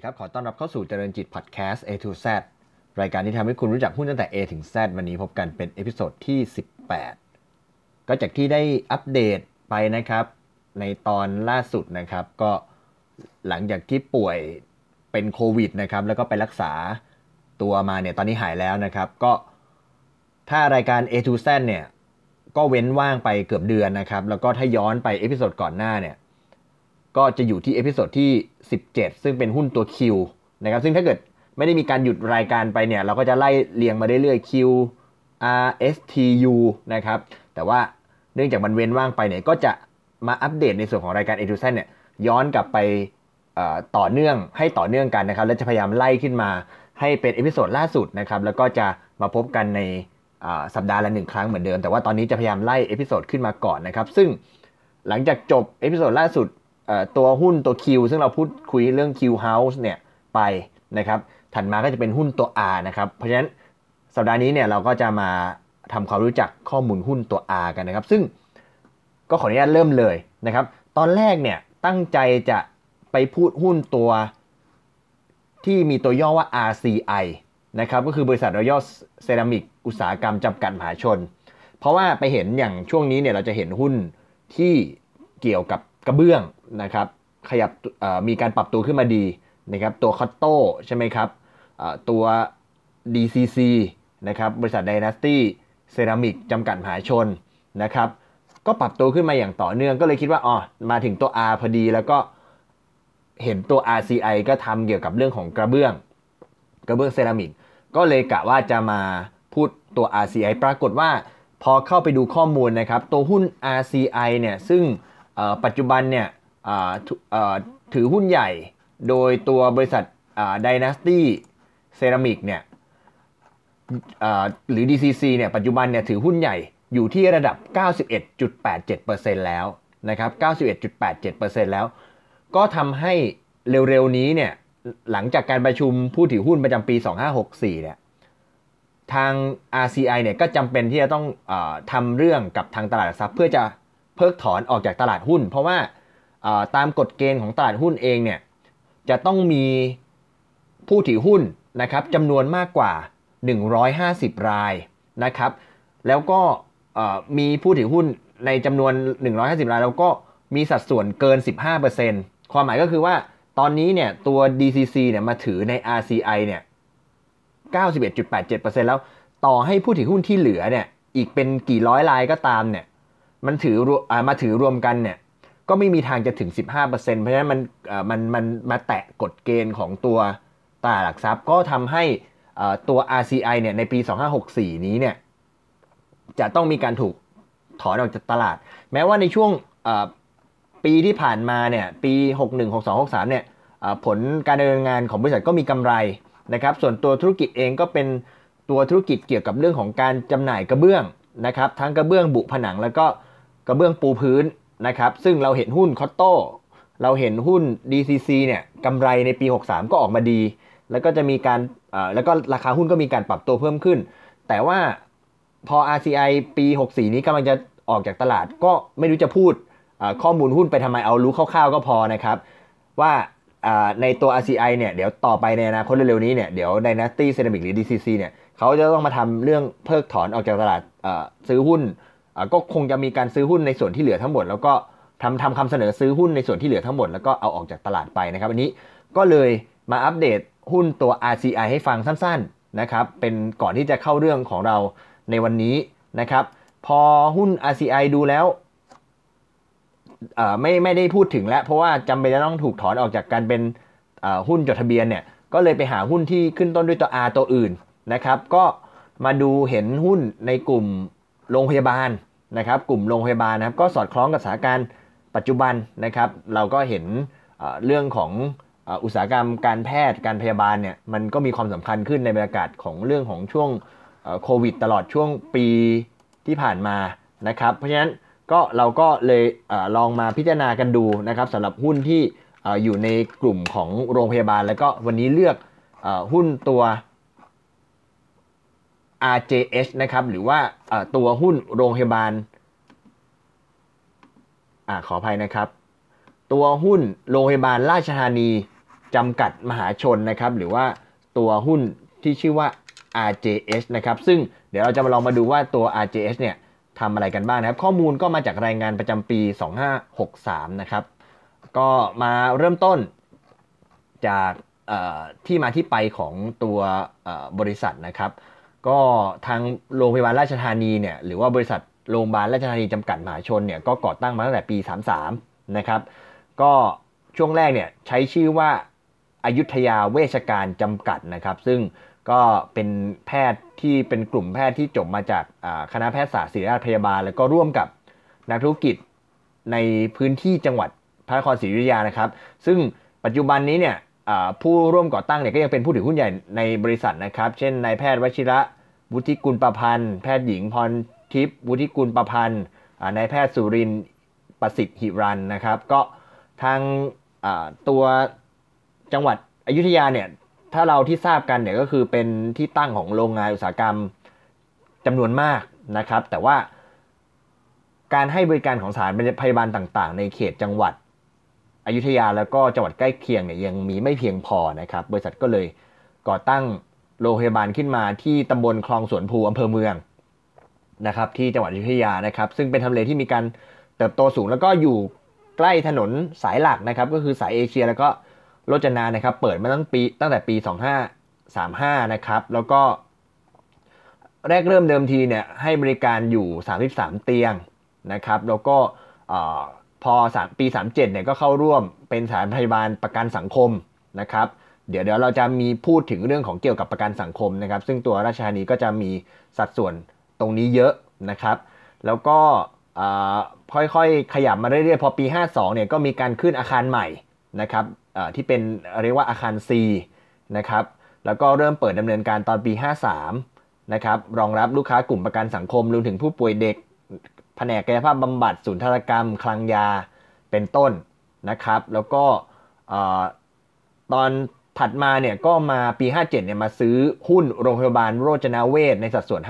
ดีครับ ขอต้อนรับเข้าสู่เจริญจิตพอดแคสต์ A to Z รายการที่ทำให้คุณรู้จักหุ้นตั้งแต่ A ถึง Z วันนี้พบกันเป็น episode ที่ 18 ก็จากที่ได้อัปเดตไปนะครับ ในตอนล่าสุดนะครับ ก็หลังจากที่ป่วยเป็นโควิดนะครับ แล้วก็ไปรักษาตัวมาเนี่ย ตอนนี้หายแล้วนะครับ ก็ถ้ารายการ A to Z เนี่ย ก็เว้นว่างไปเกือบเดือนนะครับ แล้วก็ถ้าย้อนไป episode ก่อนหน้าเนี่ย ก็จะอยู่ที่ episode ที่ 17 ซึ่งเป็นหุ้นตัว Q นะครับซึ่งถ้าเกิดไม่ได้มีการหยุดรายการไปเนี่ย เราก็จะไล่เรียงมาเรื่อยๆ Q R S T U นะครับแต่ว่าเนื่องจากมันเว้นว่างไปเนี่ยก็จะมาอัปเดตในส่วนของรายการ e d u c a t เนี่ยย้อนกลับไปต่อเนื่องให้ต่อเนื่องกันนะครับ และจะพยายามไล่ขึ้นมาให้เป็น episode ล่าสุดนะครับแล้วก็จะมาพบกันในสัปดาห์ละหนึ่งครั้งเหมือนเดิม แต่ว่าตอนนี้จะพยายามไล่ episode ขึ้นมาก่อนนะครับ ซึ่งหลังจากจบ episode ล่าสุด ตัวหุ้นตัว Q ซึ่งเราพูดคุยเรื่อง Q House เนี่ยไปนะครับถัดมาก็จะเป็นหุ้นตัว R นะครับ เพราะฉะนั้นสัปดาห์นี้เนี่ยเราก็จะมาทำความรู้จักข้อมูลหุ้นตัว R กันนะครับ ซึ่งก็ขออนุญาตเริ่มเลยนะครับ ตอนแรกเนี่ยตั้งใจจะไปพูดหุ้นตัวที่มีตัวย่อว่า RCI นะครับก็คือบริษัทรอยัลเซรามิกอุตสาหกรรมจำกัดมหาชน เพราะว่าไปเห็นอย่างช่วงนี้เนี่ยเราจะเห็นหุ้นที่เกี่ยวกับกระเบื้อง นะครับขยับมีการปรับตัวขึ้นมาดีนะครับตัวคอตโต้ใช่ไหมครับตัว DCC นะครับบริษัท Dynasty เซรามิกจำกัดมหาชนนะครับก็ปรับตัวขึ้นมาอย่างต่อเนื่องก็เลยคิดว่าอ๋อมาถึงตัว R พอดีแล้วก็เห็นตัว RCI ก็ทำเกี่ยวกับเรื่องของกระเบื้อง กระเบื้องเซรามิกก็เลยกะว่าจะมาพูดตัว RCI ปรากฏว่าพอเข้าไปดูข้อมูลนะครับ ตัวหุ้น RCI เนี่ยซึ่งปัจจุบันเนี่ย ถือหุ้นใหญ่ โดยตัวบริษัท Dynasty Ceramic เนี่ยหรือ DCC เนี่ยปัจจุบันเนี่ยถือหุ้นใหญ่อยู่ที่ระดับ 91.87%แล้วนะครับ 91.87%แล้ว ก็ทำให้เร็วๆนี้เนี่ยหลังจากการประชุมผู้ถือหุ้นประจำปี 2564 เนี่ยทาง RCI เนี่ยก็จำเป็นที่จะต้องอทำเรื่องกับทางตลาดทรัพย์เพื่อจะเพิกถอนออกจากตลาดหุ้น เพราะว่า ตามกฎเกณฑ์ของตลาดหุ้นเองเนี่ยจะต้องมีผู้ถือหุ้นนะครับจำนวนมากกว่า 150 รายนะครับแล้วก็มีผู้ถือหุ้นในจำนวน 150 ราย แล้วก็มีสัดส่วนเกิน 15%ความหมายก็คือว่าตอนนี้เนี่ยตัว DCC เนี่ยมาถือใน RCI เนี่ย91.87%แล้วต่อให้ผู้ถือหุ้นที่เหลือเนี่ยอีกเป็นกี่ร้อยรายก็ตามเนี่ยมันถือมาถือรวมกันเนี่ย ก็ไม่มีทางจะถึง 15%เพราะฉะนั้นมันมันมันมาแตะกฎเกณฑ์ของตัวตลาดหลักทรัพย์ ก็ทำให้ตัว RCI เนี่ยในปี 2564 นี้เนี่ยจะต้องมีการถูกถอนออกจากตลาด แม้ว่าในช่วงปีที่ผ่านมาเนี่ยปี 61 62 63 เนี่ยผลการดำเนินงานของบริษัทก็มีกำไรนะครับ ส่วนตัวธุรกิจเองก็เป็นตัวธุรกิจเกี่ยวกับเรื่องของการจำหน่ายกระเบื้องนะครับ ทั้งกระเบื้องบุผนังแล้วก็กระเบื้องปูพื้น นะครับซึ่งเราเห็นหุ้นคอตโต้เราเห็นหุ้น DCC เนี่ยกำไรในปี 63 ก็ออกมาดี แล้วก็จะมีการแล้วก็ราคาหุ้นก็มีการปรับตัวเพิ่มขึ้น แต่ว่าพอ RCI ปี 64 นี้กำลังจะออกจากตลาดก็ไม่รู้จะพูดข้อมูลหุ้นไปทำไมเอารู้คร่าวๆก็พอนะครับ ว่าในตัว RCI เนี่ยเดี๋ยวต่อไปในอนาคตเร็วๆนี้เนี่ยเดี๋ยว Dynasty Ceramic หรือ DCC เนี่ยเขาจะต้องมาทำเรื่องเพิกถอนออกจากตลาดซื้อหุ้น ก็คงจะมีการซื้อหุ้นในส่วนที่เหลือทั้งหมด แล้วก็ทำทำคำเสนอซื้อหุ้นในส่วนที่เหลือทั้งหมดแล้วก็เอาออกจากตลาดไปนะครับวันนี้ก็เลยมาอัปเดตหุ้นตัว RCI ให้ฟังสั้นๆนะครับเป็นก่อนที่จะเข้าเรื่องของเราในวันนี้นะครับ พอหุ้น RCI ดูแล้วไม่ไม่ได้พูดถึงแล้ว เพราะว่าจำเป็นจะต้องถูกถอนออกจากการเป็นหุ้นจดทะเบียนเนี่ยก็เลยไปหาหุ้นที่ขึ้นต้นด้วยตัว R ตัวอื่นนะครับ ก็มาดูเห็นหุ้นในกลุ่มโรงพยาบาล นะครับกลุ่มโรงพยาบาลนะครับก็สอดคล้องกับสถานการณ์ปัจจุบันนะครับ เราก็เห็นเรื่องของอุตสาหกรรมการแพทย์การพยาบาลเนี่ยมันก็มีความสำคัญขึ้นในบรรยากาศของเรื่องของช่วงโควิด ตลอดช่วงปีที่ผ่านมานะครับ เพราะฉะนั้นก็เราก็เลยอลองมาพิจารณากันดูนะครับสำหรับหุ้นที่อยู่ในกลุ่มของโรงพยาบาล แล้วก็วันนี้เลือกหุ้นตัว RJH นะครับ หรือว่าตัวหุ้นโรงพยาบาลอขออภัยนะครับ ตัวหุ้นโรงพยาบาลราชธานีจำกัดมหาชนนะครับ หรือว่าตัวหุ้นที่ชื่อว่า RJS นะครับ ซึ่งเดี๋ยวเราจะมาลองมาดูว่าตัว RJS เนี่ยทำอะไรกันบ้างนะครับ ข้อมูลก็มาจากรายงานประจำปี 2563 นะครับ ก็มาเริ่มต้นจากที่มาที่ไปของตัวบริษัทนะครับ ก็ทางโรงพยาบาลราชธานีเนี่ยหรือว่าบริษัทโรงพยาบาลราชธานีจำกัดมหาชนเนี่ยก็ก่อตั้งมาตั้งแต่ปี 33 นะครับ ก็ช่วงแรกเนี่ยใช้ชื่อว่าอายุทยาเวชการจำกัดนะครับ ซึ่งก็เป็นแพทย์ที่เป็นกลุ่มแพทย์ที่จบมาจากคณะแพทยศาสตร์ศิริราชพยาบาล แล้วก็ร่วมกับนักธุรกิจในพื้นที่จังหวัดพระนครศรีอยุธยานะครับ ซึ่งปัจจุบันนี้เนี่ย ผู้ร่วมก่อตั้งเนี่ยก็ยังเป็นผู้ถือหุ้นใหญ่ในบริษัทนะครับ เช่นนายแพทย์วชิระวุฒิกุลประพันธ์ แพทย์หญิงพรทิพย์วุฒิกุลประพันธ์นายแพทย์สุรินประสิทธิ์หิรันนะครับ ก็ทางตัวจังหวัดอยุธยาเนี่ยถ้าเราที่ทราบกันเนี่ยก็คือเป็นที่ตั้งของโรงงานอุตสาหกรรมจำนวนมากนะครับ แต่ว่าการให้บริการของสถานพยาบาลต่างๆ ในเขตจังหวัด อยุธยาแล้วก็จังหวัดใกล้เคียงเนี่ยยังมีไม่เพียงพอนะครับ บริษัทก็เลยก่อตั้งโรงพยาบาลขึ้นมาที่ตำบลคลองสวนภูอำเภอเมืองนะครับ ที่จังหวัดอยุธยานะครับ ซึ่งเป็นทำเลที่มีการเติบโตสูง แล้วก็อยู่ใกล้ถนนสายหลักนะครับ ก็คือสายเอเชียแล้วก็โรจนานะครับ เปิดมาตั้งปีตั้งแต่ปี 2535 นะครับ แล้วก็แรกเริ่มเดิมทีเนี่ยให้บริการอยู่ 33 เตียงนะครับ แล้วก็ พอปี 37เนี่ยก็เข้าร่วมเป็นสถานพยาบาลประกันสังคมนะครับ เดี๋ยวเดี๋ยวเราจะมีพูดถึงเรื่องของเกี่ยวกับประกันสังคมนะครับ ซึ่งตัวราชธานีก็จะมีสัดส่วนตรงนี้เยอะนะครับ แล้วก็ค่อยๆ ขยับมาเรื่อยๆ พอปี 52เนี่ยก็มีการขึ้นอาคารใหม่นะครับที่เป็นเรียกว่าอาคาร C นะครับ แล้วก็เริ่มเปิดดำเนินการตอนปี 53นะครับ รองรับลูกค้ากลุ่มประกันสังคมรวมถึงผู้ป่วยเด็ก แผนกกายภาพบำบัดศูนย์ธารกรรม คลังยาเป็นต้นนะครับ แล้วก็ตอนถัดมาเนี่ยก็มาปี 57เนี่ยมาซื้อหุ้นโรงพยาบาลโรจนาเวศในสัดส่วน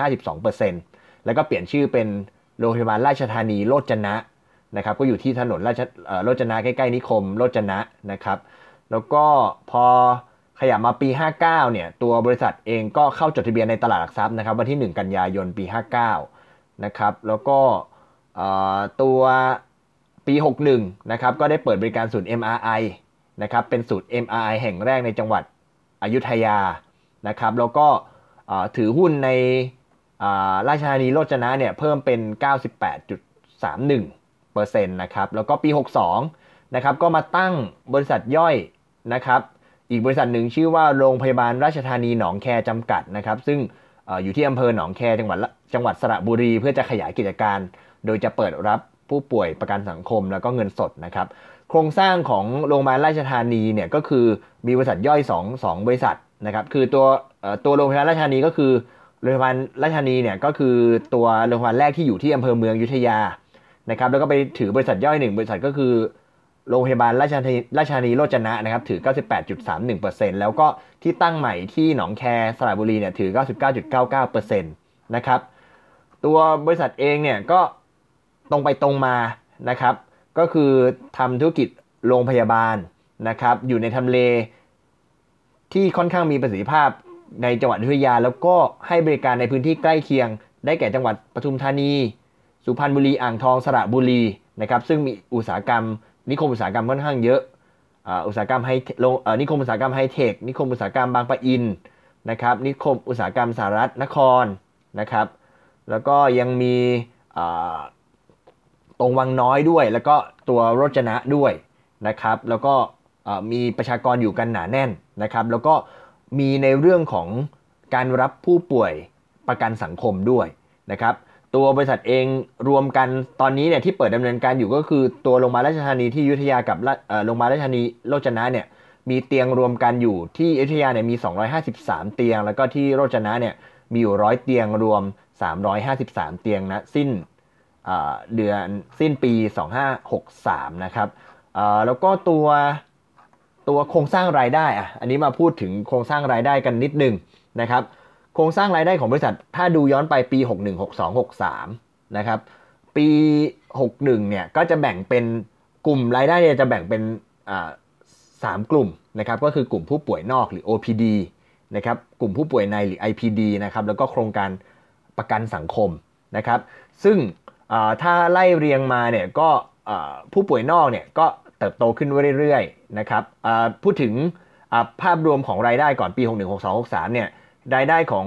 52%แล้วก็เปลี่ยนชื่อเป็นโรงพยาบาลราชธานีโรจนะนะครับก็อยู่ที่ถนนราชโรจนะใกล้ๆนิคมโรจนะนะครับ แล้วก็พอขยับมาปี 59เนี่ยตัวบริษัทเองก็เข้าจดทะเบียนในตลาดหลักทรัพย์นะครับวันที่ 1 กันยายนปี 59นะครับแล้วก็ ตัวปี 61 นะครับ ก็ได้เปิดบริการศูนย์ MRI นะครับ เป็นศูนย์ MRI แห่งแรกในจังหวัดอยุธยา นะครับ แล้วก็ถือหุ้นในราชธานีโรจนะเนี่ยเพิ่มเป็น 98.31%นะครับ แล้วก็ปี 62 นะครับ ก็มาตั้งบริษัทย่อยนะครับ อีกบริษัทหนึ่งชื่อว่าโรงพยาบาลราชธานีหนองแคจำกัดนะครับ ซึ่งอยู่ที่อำเภอหนองแคจังหวัดจังหวัดสระบุรีเพื่อจะขยายกิจการ โดยจะเปิดรับผู้ป่วยประกันสังคมแล้วก็เงินสดนะครับ โครงสร้างของโรงพยาบาลราชธานีเนี่ยก็คือมีบริษัทย่อย2 2บริษัทนะครับ คือตัวตัวโรงพยาบาลราชธานีก็คือโรงพยาบาลราชธานีเนี่ยก็คือตัวโรงพยาบาลแรกที่อยู่ที่อำเภอเมืองยุธยานะครับ แล้วก็ไปถือบริษัทย่อยหนึ่งบริษัทก็คือโรงพยาบาลราชธานีราชธานีโรจนะนะครับถือ 98.31%แล้วก็ที่ตั้งใหม่ที่หนองแคสระบุรีเนี่ยถือ 99.99%นะครับตัวบริษัทเองเนี่ยก็ ตรงไปตรงมานะครับ ก็คือทำธุรกิจโรงพยาบาลนะครับ อยู่ในทำเลที่ค่อนข้างมีประสิทธิภาพในจังหวัดอุทยา แล้วก็ให้บริการในพื้นที่ใกล้เคียง ได้แก่จังหวัดปทุมธานี สุพรรณบุรีอ่างทองสระบุรีนะครับซึ่งมีอุตสาหกรรม นิคมอุตสาหกรรมค่อนข้างเยอะอุตสาหกรรมไฮนิคมอุตสาหกรรมไฮเทคนิคมอุตสาหกรรมบางปะอินนะครับนิคมอุตสาหกรรมสหรัฐนครนะครับแล้วก็ยังมี ตรงวังน้อยด้วย แล้วก็ตัวโรจนะด้วยนะครับ แล้วก็มีประชากรอยู่กันหนาแน่นนะครับ แล้วก็มีในเรื่องของการรับผู้ป่วยประกันสังคมด้วยนะครับ ตัวบริษัทเองรวมกันตอนนี้เนี่ยที่เปิดดำเนินการอยู่ก็คือตัวโรงพยาบาลราชธานีที่ยุทธยากับโรงพยาบาลราชธานีโรจนะเนี่ยมีเตียงรวมกันอยู่ที่ยุธยาเนี่ยมี 253 เตียง แล้วก็ที่โรจนะเนี่ยมีอยู่ร้อยเตียงรวม 353 เตียงนะสิ้น เดือนสิ้นปี 2563 นะครับแล้วก็ตัวตัวโครงสร้างรายได้อะอันนี้มาพูดถึงโครงสร้างรายได้กันนิดนึงนะครับโครงสร้างรายได้ของบริษัทถ้าดูย้อนไปปี 61 62 63 นะครับปี 61 เนี่ยก็จะแบ่งเป็นกลุ่มรายได้เนี่ยจะแบ่งเป็น3กลุ่มนะครับก็คือกลุ่มผู้ป่วยนอกหรือ OPD นะครับกลุ่มผู้ป่วยในหรือ IPD นะครับแล้วก็โครงการประกันสังคมนะครับซึ่ง ถ้าไล่เรียงมาเนี่ยก็ผู้ป่วยนอกเนี่ยก็เติบโตขึ้นเรื่อยๆนะครับพูดถึงภาพรวมของรายได้ก่อนปี 616263เนี่ยรายได้ของ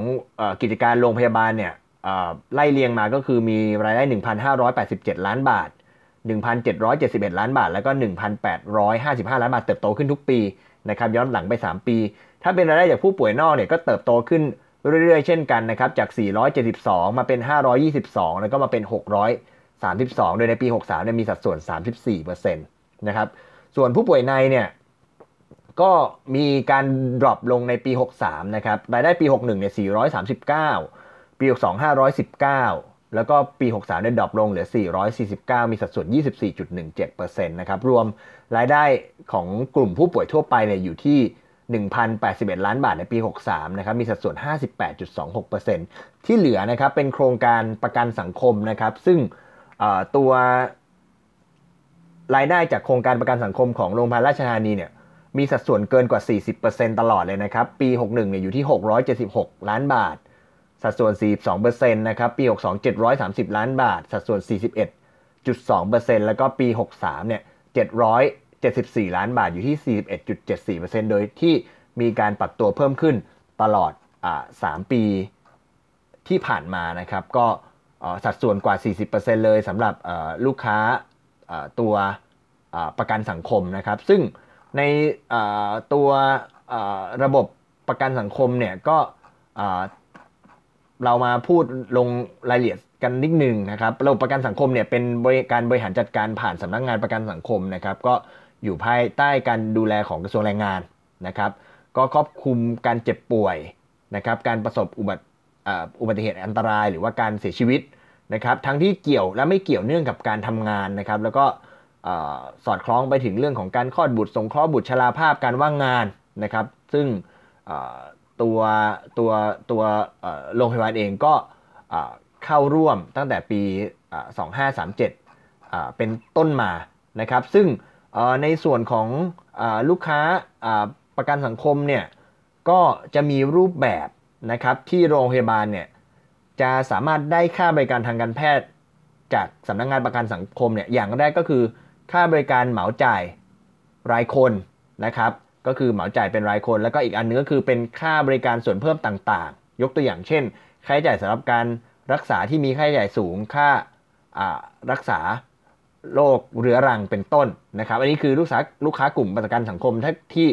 กิจการโรงพยาบาลเนี่ยไล่เรียงมาก็คือมีรายได้ 1,587 ล้านบาท 1,771 ล้านบาท แล้วก็ 1,855 ล้านบาทเติบโตขึ้นทุกปีนะครับย้อนหลังไป 3 ปี ถ้าเป็นรายได้จากผู้ป่วยนอกเนี่ยก็เติบโตขึ้น เรื่อยๆ เช่นกันนะครับ จาก 472 มาเป็น 522 แล้วก็มาเป็น 632 โดยในปี 63เนี่ยมีสัดส่วน 34%นะครับ ส่วนผู้ป่วยในเนี่ยก็มีการ drop ลงในปี 63 นะครับ รายได้ปี 61 เนี่ย 439 ปี 62 519 แล้วก็ปี 63 เนี่ย drop ลงเหลือ 449 มีสัดส่วน 24.17%นะครับ รวมรายได้ของกลุ่มผู้ป่วยทั่วไปเนี่ยอยู่ที่ 1,081 ล้านบาทในปี 63 นะครับ มีสัดส่วน 58.26%ที่เหลือนะครับเป็นโครงการประกันสังคมนะครับ ซึ่งตัวรายได้จากโครงการประกันสังคมของโรงพยาบาลราชธานีเนี่ยมีสัดส่วนเกินกว่า 40%ตลอดเลยนะครับ ปี 61 เนี่ยอยู่ที่ 676 ล้านบาท สัดส่วน 42%นะครับ ปี 62 730 ล้านบาท สัดส่วน 41.2%แล้วก็ปี 63 เนี่ย 74 ล้านบาทอยู่ที่ 41.74%โดยที่มีการปรับตัวเพิ่มขึ้นตลอดอ่า3ปีที่ผ่านมานะครับ ก็สัดส่วนกว่า 40%เลยสำหรับลูกค้าตัวประกันสังคมนะครับ ซึ่งในตัวระบบประกันสังคมเนี่ยก็เรามาพูดลงรายละเอียดกันนิดนึงนะครับระบบประกันสังคมเนี่ยเป็นบริการบริหารจัดการผ่านสำนักงงานประกันสังคมนะครับ ก็ อยู่ภายใต้การดูแลของกระทรวงแรงงานนะครับ ก็ครอบคลุมการเจ็บป่วยนะครับ การประสบอุบัติอุบัติเหตุอันตรายหรือว่าการเสียชีวิตนะครับ ทั้งที่เกี่ยวและไม่เกี่ยวเนื่องกับการทำงานนะครับ แล้วก็สอดคล้องไปถึงเรื่องของการคลอดบุตรสงเคราะห์บุตรชราภาพการว่างงานนะครับ ซึ่งตัวตัวตัวโรงพยาบาลเองก็เข้าร่วมตั้งแต่ปี 2537 เป็นต้นมานะครับ ซึ่ง ในส่วนของลูกค้าประกันสังคมเนี่ยก็จะมีรูปแบบนะครับที่โรงพยาบาลเนี่ยจะสามารถได้ค่าบริการทางการแพทย์ จากสำนักงงานประกันสังคมเนี่ยอย่างแรกก็คือค่าบริการเหมาจ่ายรายคนนะครับก็คือเหมาจ่ายเป็นรายคน แล้วก็อีกอันนึงก็คือเป็นค่าบริการส่วนเพิ่มต่างๆ ยกตัวอย่างเช่น ค่าใช้จ่ายสำหรับการรักษาที่มีค่าใช้จ่ายสูงค่ารักษา โรคเรื้อรังเป็นต้นนะครับ อันนี้คือลูกค้าลูกค้ากลุ่มประกันสังคมที่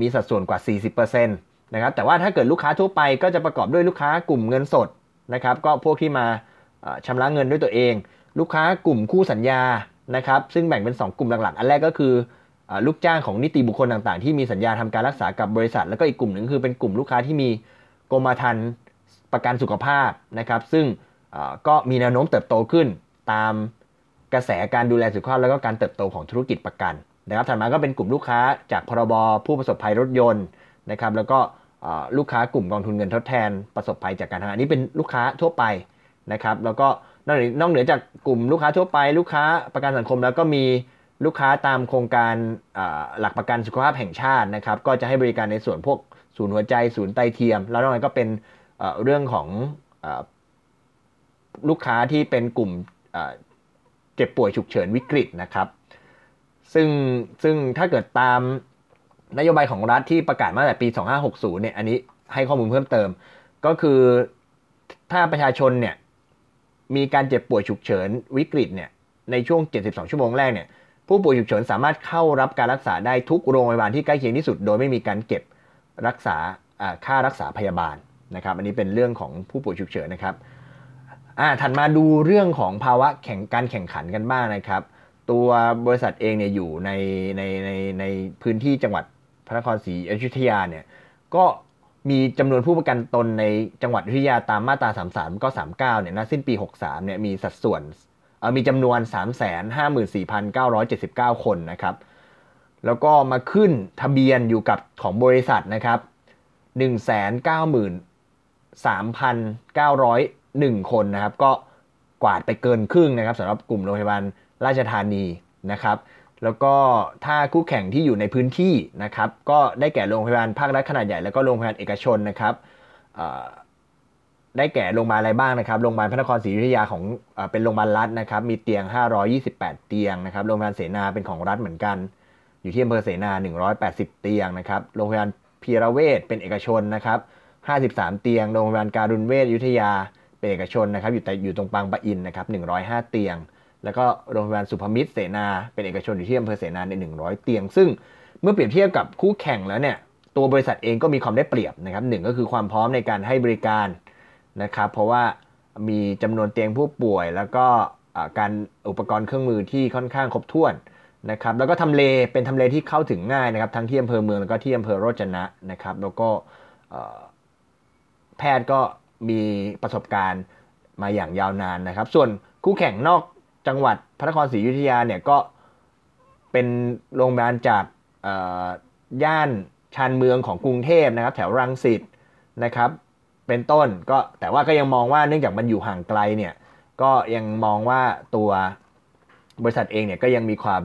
มีสัดส่วนกว่า 40%นะครับ แต่ว่าถ้าเกิดลูกค้าทั่วไปก็จะประกอบด้วยลูกค้ากลุ่มเงินสดนะครับ ก็พวกที่มาชำระเงินด้วยตัวเอง ลูกค้ากลุ่มคู่สัญญานะครับ ซึ่งแบ่งเป็น 2 กลุ่มหลักๆ อันแรกก็คือลูกจ้างของนิติบุคคลต่างๆ ที่มีสัญญาทำการรักษากับบริษัท แล้วก็อีกกลุ่มหนึ่งคือเป็นกลุ่มลูกค้าที่มีกรมธรรม์ประกันสุขภาพนะครับ ซึ่งก็มีแนวโน้มเติบโตขึ้นตาม กระแสการดูแลสุขภาพแล้วก็การเติบโตของธุรกิจประกันนะครับถัดมาก็เป็นกลุ่มลูกค้าจากพรบผู้ประสบภัยรถยนต์นะครับแล้วก็ลูกค้ากลุ่มกองทุนเงินทดแทนประสบภัยจากการทำงานนี้เป็นลูกค้าทั่วไปนะครับแล้วก็นอกนอกเหนือจากกลุ่มลูกค้าทั่วไป ลูกค้าประกันสังคมแล้วก็มีลูกค้าตามโครงการหลักประกันสุขภาพแห่งชาตินะครับก็จะให้บริการในส่วนพวกศูนย์หัวใจศูนย์ไตเทียม แล้วนอกนั้นก็เป็นเรื่องของลูกค้าที่เป็นกลุ่ม เจ็บป่วยฉุกเฉินวิกฤตนะครับ ซึ่งซึ่งถ้าเกิดตามนโยบายของรัฐที่ประกาศมาตั้งแต่ปี 2560 เนี่ย อันนี้ให้ข้อมูลเพิ่มเติม ก็คือถ้าประชาชนเนี่ยมีการเจ็บป่วยฉุกเฉินวิกฤตเนี่ยในช่วง 72 ชั่วโมงแรกเนี่ยผู้ป่วยฉุกเฉินสามารถเข้ารับการรักษาได้ทุกโรงพยาบาลที่ใกล้เคียงที่สุด โดยไม่มีการเก็บรักษาค่ารักษาพยาบาลนะครับ อันนี้เป็นเรื่องของผู้ป่วยฉุกเฉินนะครับ อ่าถัดมาดูเรื่องของภาวะแข่งการแข่งขันกันบ้างนะครับ ตัวบริษัทเองเนี่ยอยู่ในในในในพื้นที่จังหวัดพระนครศรีอยุธยาเนี่ยก็มีจำนวนผู้ประกันตนในจังหวัดวิทยาตามมาตรา 33 ก็ 39 เนี่ยนะสิ้นปี 63 เนี่ยมีสัดส่วนมีจำนวน 354,979 คนนะครับ แล้วก็มาขึ้นทะเบียนอยู่กับของบริษัทนะครับ 1 คนนะครับ ก็กวาดไปเกินครึ่งนะครับสำหรับกลุ่มโรงพยาบาลราชธานีนะครับแล้วก็ถ้าคู่แข่งที่อยู่ในพื้นที่นะครับก็ได้แก่โรงพยาบาลภาครัฐขนาดใหญ่แล้วก็โรงพยาบาลเอกชนนะครับได้แก่โรงพยาบาลอะไรบ้างนะครับโรงพยาบาลพระนครศรีอยุธยาของอเป็นโรงพยาบาลรัฐนะครับมีเตียง 528 เตียงนะครับโรงพยาบาลเสนาเป็นของรัฐเหมือนกัน อยู่ที่อำเภอเสนา 180 เตียงนะครับโรงพยาบาลพีระเวศเป็นเอกชนนะครับ53 เตียง โรงพยาบาลการุณเวชยุทธยา เป็นเอกชนนะครับอยู่แต่อยู่ตรงปางปะอินนะครับ105 เตียง แล้วก็โรงพยาบาลสุภมิตรเสนา เป็นเอกชนอยู่ที่อำเภอเสนาใน 100 เตียง ซึ่งเมื่อเปรียบเทียบกับคู่แข่งแล้วเนี่ยตัวบริษัทเองก็มีความได้เปรียบนะครับหนึ่งก็คือความพร้อมในการให้บริการนะครับเพราะว่ามีจำนวนเตียงผู้ป่วย แล้วก็การอุปกรณ์เครื่องมือที่ค่อนข้างครบถ้วนนะครับแล้วก็ทำเลเป็นทำเลที่เข้าถึงง่ายนะครับทั้งที่อำเภอเมืองแล้วก็ที่อำเภอโรจนะนะครับแล้วก็แพทย์ก็ มีประสบการณ์มาอย่างยาวนานนะครับ ส่วนคู่แข่งนอกจังหวัดพระนครศรีอยุธยาเนี่ยก็เป็นโรงพยาบาลจากย่านชานเมืองของกรุงเทพนะครับ แถวรังสิตนะครับ เป็นต้นก็แต่ว่าก็ยังมองว่าเนื่องจากมันอยู่ห่างไกลเนี่ยก็ยังมองว่าตัวบริษัทเองเนี่ยก็ยังมีความ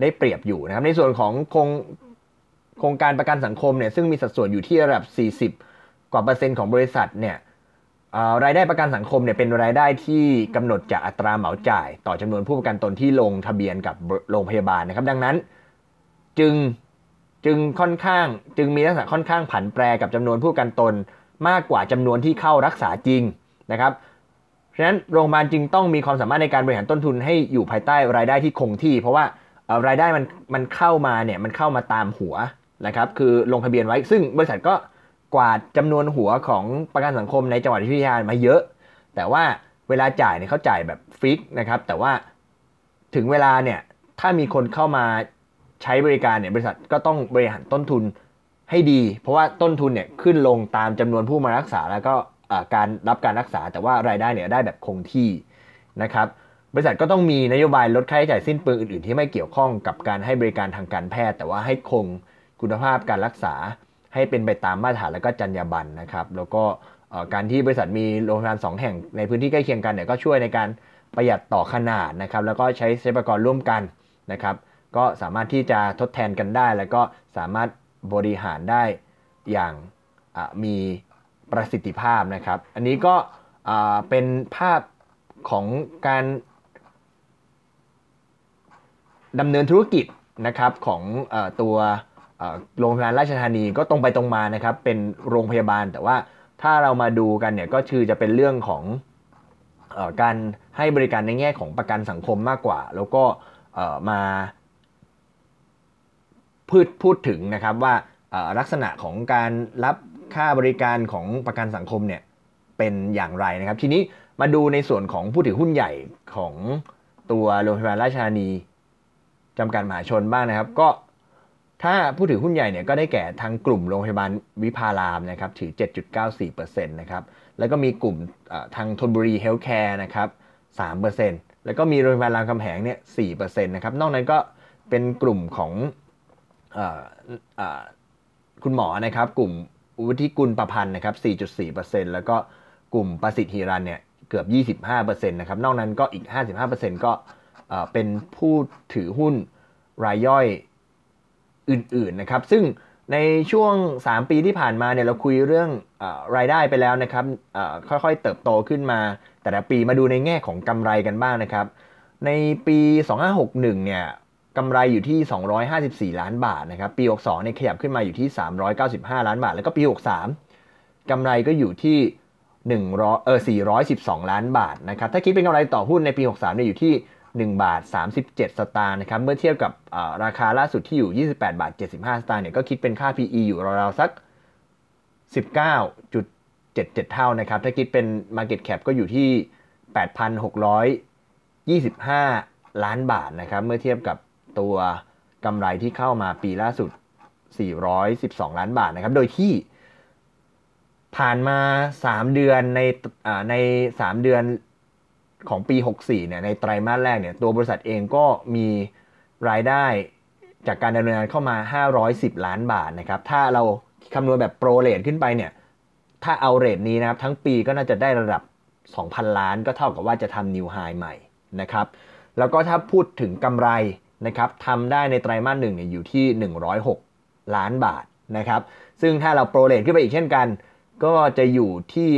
ได้เปรียบอยู่นะครับ ในส่วนของโครงโครงการประกันสังคมเนี่ยซึ่งมีสัดส่วนอยู่ที่ระดับ 40 กว่าเปอร์เซ็นต์ของบริษัทเนี่ย รายได้ประกันสังคมเนี่ยเป็นรายได้ที่กำหนดจากอัตราเหมาจ่าย ต่อจำนวนผู้ประกันตนที่ลงทะเบียนกับโรงพยาบาลนะครับ ดังนั้น จึงจึงค่อนข้างจึงมีลักษณะค่อนข้างผันแปรกับจำนวนผู้ประกันตนมากกว่าจำนวนที่เข้ารักษาจริงนะครับฉะนั้นโรงพยาบาลจึงต้องมีความสามารถในการบริหารต้นทุนให้อยู่ภายใต้รายได้ที่คงที่ เพราะว่ารายได้มันมันเข้ามาเนี่ยมันเข้ามาตามหัวนะครับคือลงทะเบียนไว้ซึ่งบริษัทก็ กวาดจำนวนหัวของประกันสังคมในจังหวัดพิทยามาเยอะ แต่ว่าเวลาจ่ายเนี่ยเขาจ่ายแบบฟิกนะครับ แต่ว่าถึงเวลาเนี่ยถ้ามีคนเข้ามาใช้บริการเนี่ยบริษัทก็ต้องบริหารต้นทุนให้ดี เพราะว่าต้นทุนเนี่ยขึ้นลงตามจำนวนผู้มารักษาแล้วก็การรับการรักษาแต่ว่ารายได้เนี่ยได้แบบคงที่นะครับบริษัทก็ต้องมีนโยบายลดค่าใช้จ่ายสิ้นเปลืองอื่นๆ ที่ไม่เกี่ยวข้องกับการให้บริการทางการแพทย์ แต่ว่าให้คงคุณภาพการรักษา ให้เป็นไปตามมาตรฐานและก็จรรยาบรรณนะครับ แล้วก็การที่บริษัทมีโรงพยาบาลสองแห่งในพื้นที่ใกล้เคียงกันเนี่ยก็ช่วยในการประหยัดต่อขนาดนะครับ แล้วก็ใช้ทรัพยากรร่วมกันนะครับ ก็สามารถที่จะทดแทนกันได้ แล้วก็สามารถบริหารได้อย่างมีประสิทธิภาพนะครับ อันนี้ก็เป็นภาพของการดำเนินธุรกิจนะครับของอตัว โรงพยาบาลราชธานีก็ตรงไปตรงมานะครับ เป็นโรงพยาบาลแต่ว่าถ้าเรามาดูกันเนี่ยก็คือจะเป็นเรื่องของอการให้บริการในแง่ของประกันสังคมมากกว่า แล้วก็มาพูดพูดถึงนะครับว่าลักษณะของการรับค่าบริการของประกันสังคมเนี่ยเป็นอย่างไรนะครับ ทีนี้มาดูในส่วนของผู้ถือหุ้นใหญ่ของตัวโรงพยาบาลราชธานีจำกัดมหาชนบ้างนะครับ ก็ ถ้าผู้ถือหุ้นใหญ่เนี่ยก็ได้แก่ทางกลุ่มโรงพยาบาลวิภารามนะครับถือ 7.94%นะครับแล้วก็มีกลุ่มทางธนบุรีเฮลท์แคร์นะครับ3%แล้วก็มีโรงพยาบาลรามคำแหงเนี่ย4%นะครับนอกนั้นก็เป็นกลุ่มของคุณหมอนะครับกลุ่มวุฒิกุลประพันธ์นะครับ 4.4%แล้วก็กลุ่มประสิทธิรันเนี่ยเกือบ 25%นะครับนอกนั้นก็อีก 55%ก็เป็นผู้ถือหุ้นรายย่อย อื่นๆนะครับ ซึ่งในช่วง 3 ปีที่ผ่านมาเนี่ยเราคุยเรื่องอรายได้ไปแล้วนะครับค่อยๆเติบโตขึ้นมา แต่ละปีมาดูในแง่ของกำไรกันบ้างนะครับ ในปี 2561 เนี่ยกำไรอยู่ที่ 254 ล้านบาทนะครับ ปี 62 เนี่ยขยับขึ้นมาอยู่ที่ 395 ล้านบาท แล้วก็ปี 63 กำไรก็อยู่ที่100เออ412 ล้านบาทนะครับ ถ้าคิดเป็นกำไรต่อหุ้นในปี 63 เนี่ยอยู่ที่ 1 บาท 37 สตางค์นะครับ เมื่อเทียบกับราคาล่าสุดที่อยู่ 28 บาท 75 สตางค์เนี่ยก็คิดเป็นค่า PE อยู่ราวๆสัก 19.77 เท่านะครับ ถ้าคิดเป็น Market Cap ก็อยู่ที่ 8,625 ล้านบาทนะครับ เมื่อเทียบกับตัวกำไรที่เข้ามาปีล่าสุด 412 ล้านบาทนะครับ โดยที่ผ่านมา 3 เดือนในใน 3 เดือน ของปี 64 เนี่ยในไตรมาสแรกเนี่ยตัวบริษัทเองก็มีรายได้จากการดำเนินงานเข้ามา 510 ล้านบาทนะครับ ถ้าเราคำนวณแบบโปรเรทขึ้นไปเนี่ย ถ้าเอาเรทนี้นะครับ ทั้งปีก็น่าจะได้ระดับ 2,000 ล้าน ก็เท่ากับว่าจะทำนิวไฮใหม่นะครับ แล้วก็ถ้าพูดถึงกำไรนะครับทำได้ในไตรมาสหนึ่งเนี่ยอยู่ที่ 106 ล้านบาทนะครับ ซึ่งถ้าเราโปรเลทขึ้นไปอีกเช่นกัน ก็จะอยู่ที่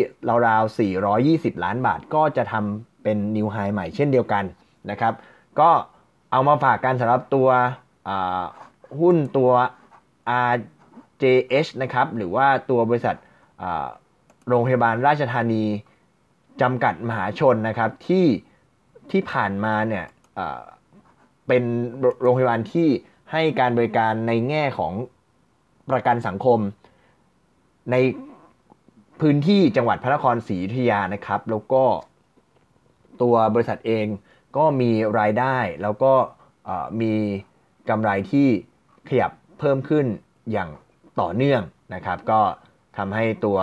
ราวๆ420 ล้านบาท ก็จะทำ เป็นนิวไฮใหม่เช่นเดียวกันนะครับ ก็เอามาฝากกันสำหรับตัวหุ้นตัว RJH นะครับหรือว่าตัวบริษัทโรงพยาบาลราชธานีจำกัดมหาชนนะครับที่ที่ผ่านมาเนี่ยเป็นโรงพยาบาลที่ให้การบริการในแง่ของประกันสังคม ในพื้นที่จังหวัดพระนครศรีอยุธยานะครับ แล้วก็ ตัวบริษัทเองก็มีรายได้แล้วก็มีกำไรที่ขยับเพิ่มขึ้นอย่างต่อเนื่องนะครับ ก็ทำให้ตัว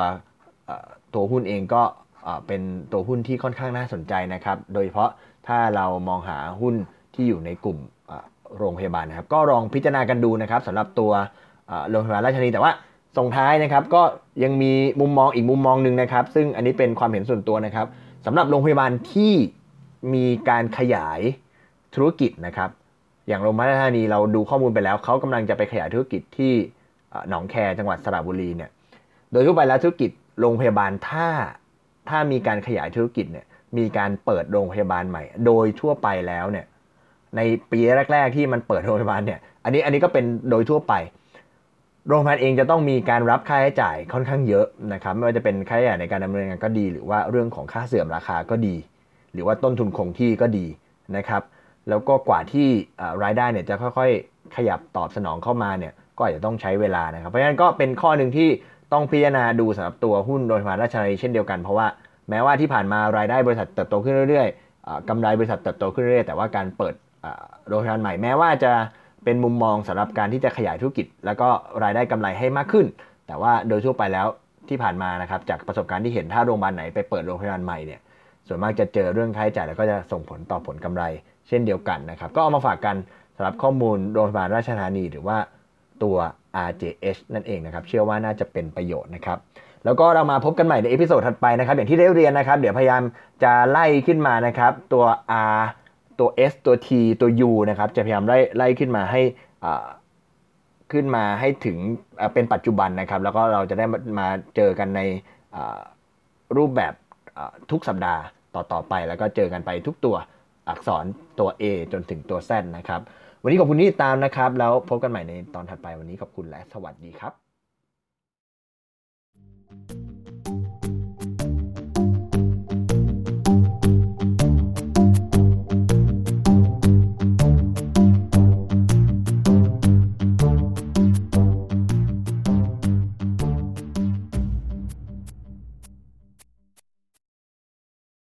ตัวหุ้นเองก็เป็นตัวหุ้นที่ค่อนข้างน่าสนใจนะครับ โดยเฉพาะถ้าเรามองหาหุ้นที่อยู่ในกลุ่มโรงพยาบาลนะครับ ก็ลองพิจารณากันดูนะครับสำหรับตัวโรงพยาบาลราชนีแต่ว่าส่งท้ายนะครับก็ยังมีมุมมองอีกมุมมองหนึ่งนะครับ ซึ่งอันนี้เป็นความเห็นส่วนตัวนะครับ สำหรับโรงพยาบาลที่มีการขยายธุรกิจนะครับ อย่างโรงพยาบาลธานีเราดูข้อมูลไปแล้ว เขากำลังจะไปขยายธุรกิจที่หนองแคจังหวัดสระบุรีเนี่ยโดยทั่วไปแล้วธุรกิจโรงพยาบาลถ้าถ้ามีการขยายธุรกิจเนี่ยมีการเปิดโรงพยาบาลใหม่ โดยทั่วไปแล้วเนี่ยในปีแรก ๆ ที่มันเปิดโรงพยาบาลเนี่ยอันนี้อันนี้ก็เป็นโดยทั่วไป โรงพยาบาลเองจะต้องมีการรับค่าใช้จ่ายค่อนข้างเยอะนะครับไม่ว่าจะเป็นค่าใช้จ่ายในการดำเนินงานก็ดี หรือว่าเรื่องของค่าเสื่อมราคาก็ดี หรือว่าต้นทุนคงที่ก็ดีนะครับแล้วก็กว่าที่รายได้เนี่ยจะค่อยๆ ขยับตอบสนองเข้ามาเนี่ยก็อาจจะต้องใช้เวลานะครับเพราะฉะนั้นก็เป็นข้อหนึ่งที่ต้องพิจารณาดูสำหรับตัวหุ้นโดยพยาบาลราชธานีเช่นเดียวกันเพราะว่าแม้ว่าที่ผ่านมารายได้บริษัทเติบโตขึ้นเรื่อยๆกำไรบริษัทเติบโตขึ้นเรื่อยๆแต่ว่าการเปิดโรงพยาบาลใหม่แม้ว่าจะ เป็นมุมมองสำหรับการที่จะขยายธุรกิจ แล้วก็รายได้กำไรให้มากขึ้น แต่ว่าโดยทั่วไปแล้วที่ผ่านมานะครับจากประสบการณ์ที่เห็นถ้าโรงพยาบาลไหนไปเปิดโรงพยาบาลใหม่เนี่ยส่วนมากจะเจอเรื่องค่าใช้จ่ายแล้วก็จะส่งผลต่อผลกำไร เช่นเดียวกันนะครับก็เอามาฝากกันสำหรับข้อมูลโรงพยาบาลราชธานีหรือว่าตัว RJH นั่นเองนะครับเชื่อว่าน่าจะเป็นประโยชน์นะครับแล้วก็เรามาพบกันใหม่ใน episode ถัดไปนะครับอย่างที่ได้เรียนนะครับ เดี๋ยวพยายามจะไล่ขึ้นมานะครับตัว R ตัว S ตัว T ตัว U นะครับจะพยายามไล่ไล่ขึ้นมาให้ขึ้นมาให้ถึงเป็นปัจจุบันนะครับ แล้วก็เราจะได้มาเจอกันในรูปแบบทุกสัปดาห์ต่อต่อไป แล้วก็เจอกันไปทุกตัวอักษรตัว A จนถึงตัว Z นะครับ วันนี้ขอบคุณที่ติดตามนะครับ แล้วพบกันใหม่ในตอนถัดไปวันนี้ขอบคุณและสวัสดีครับ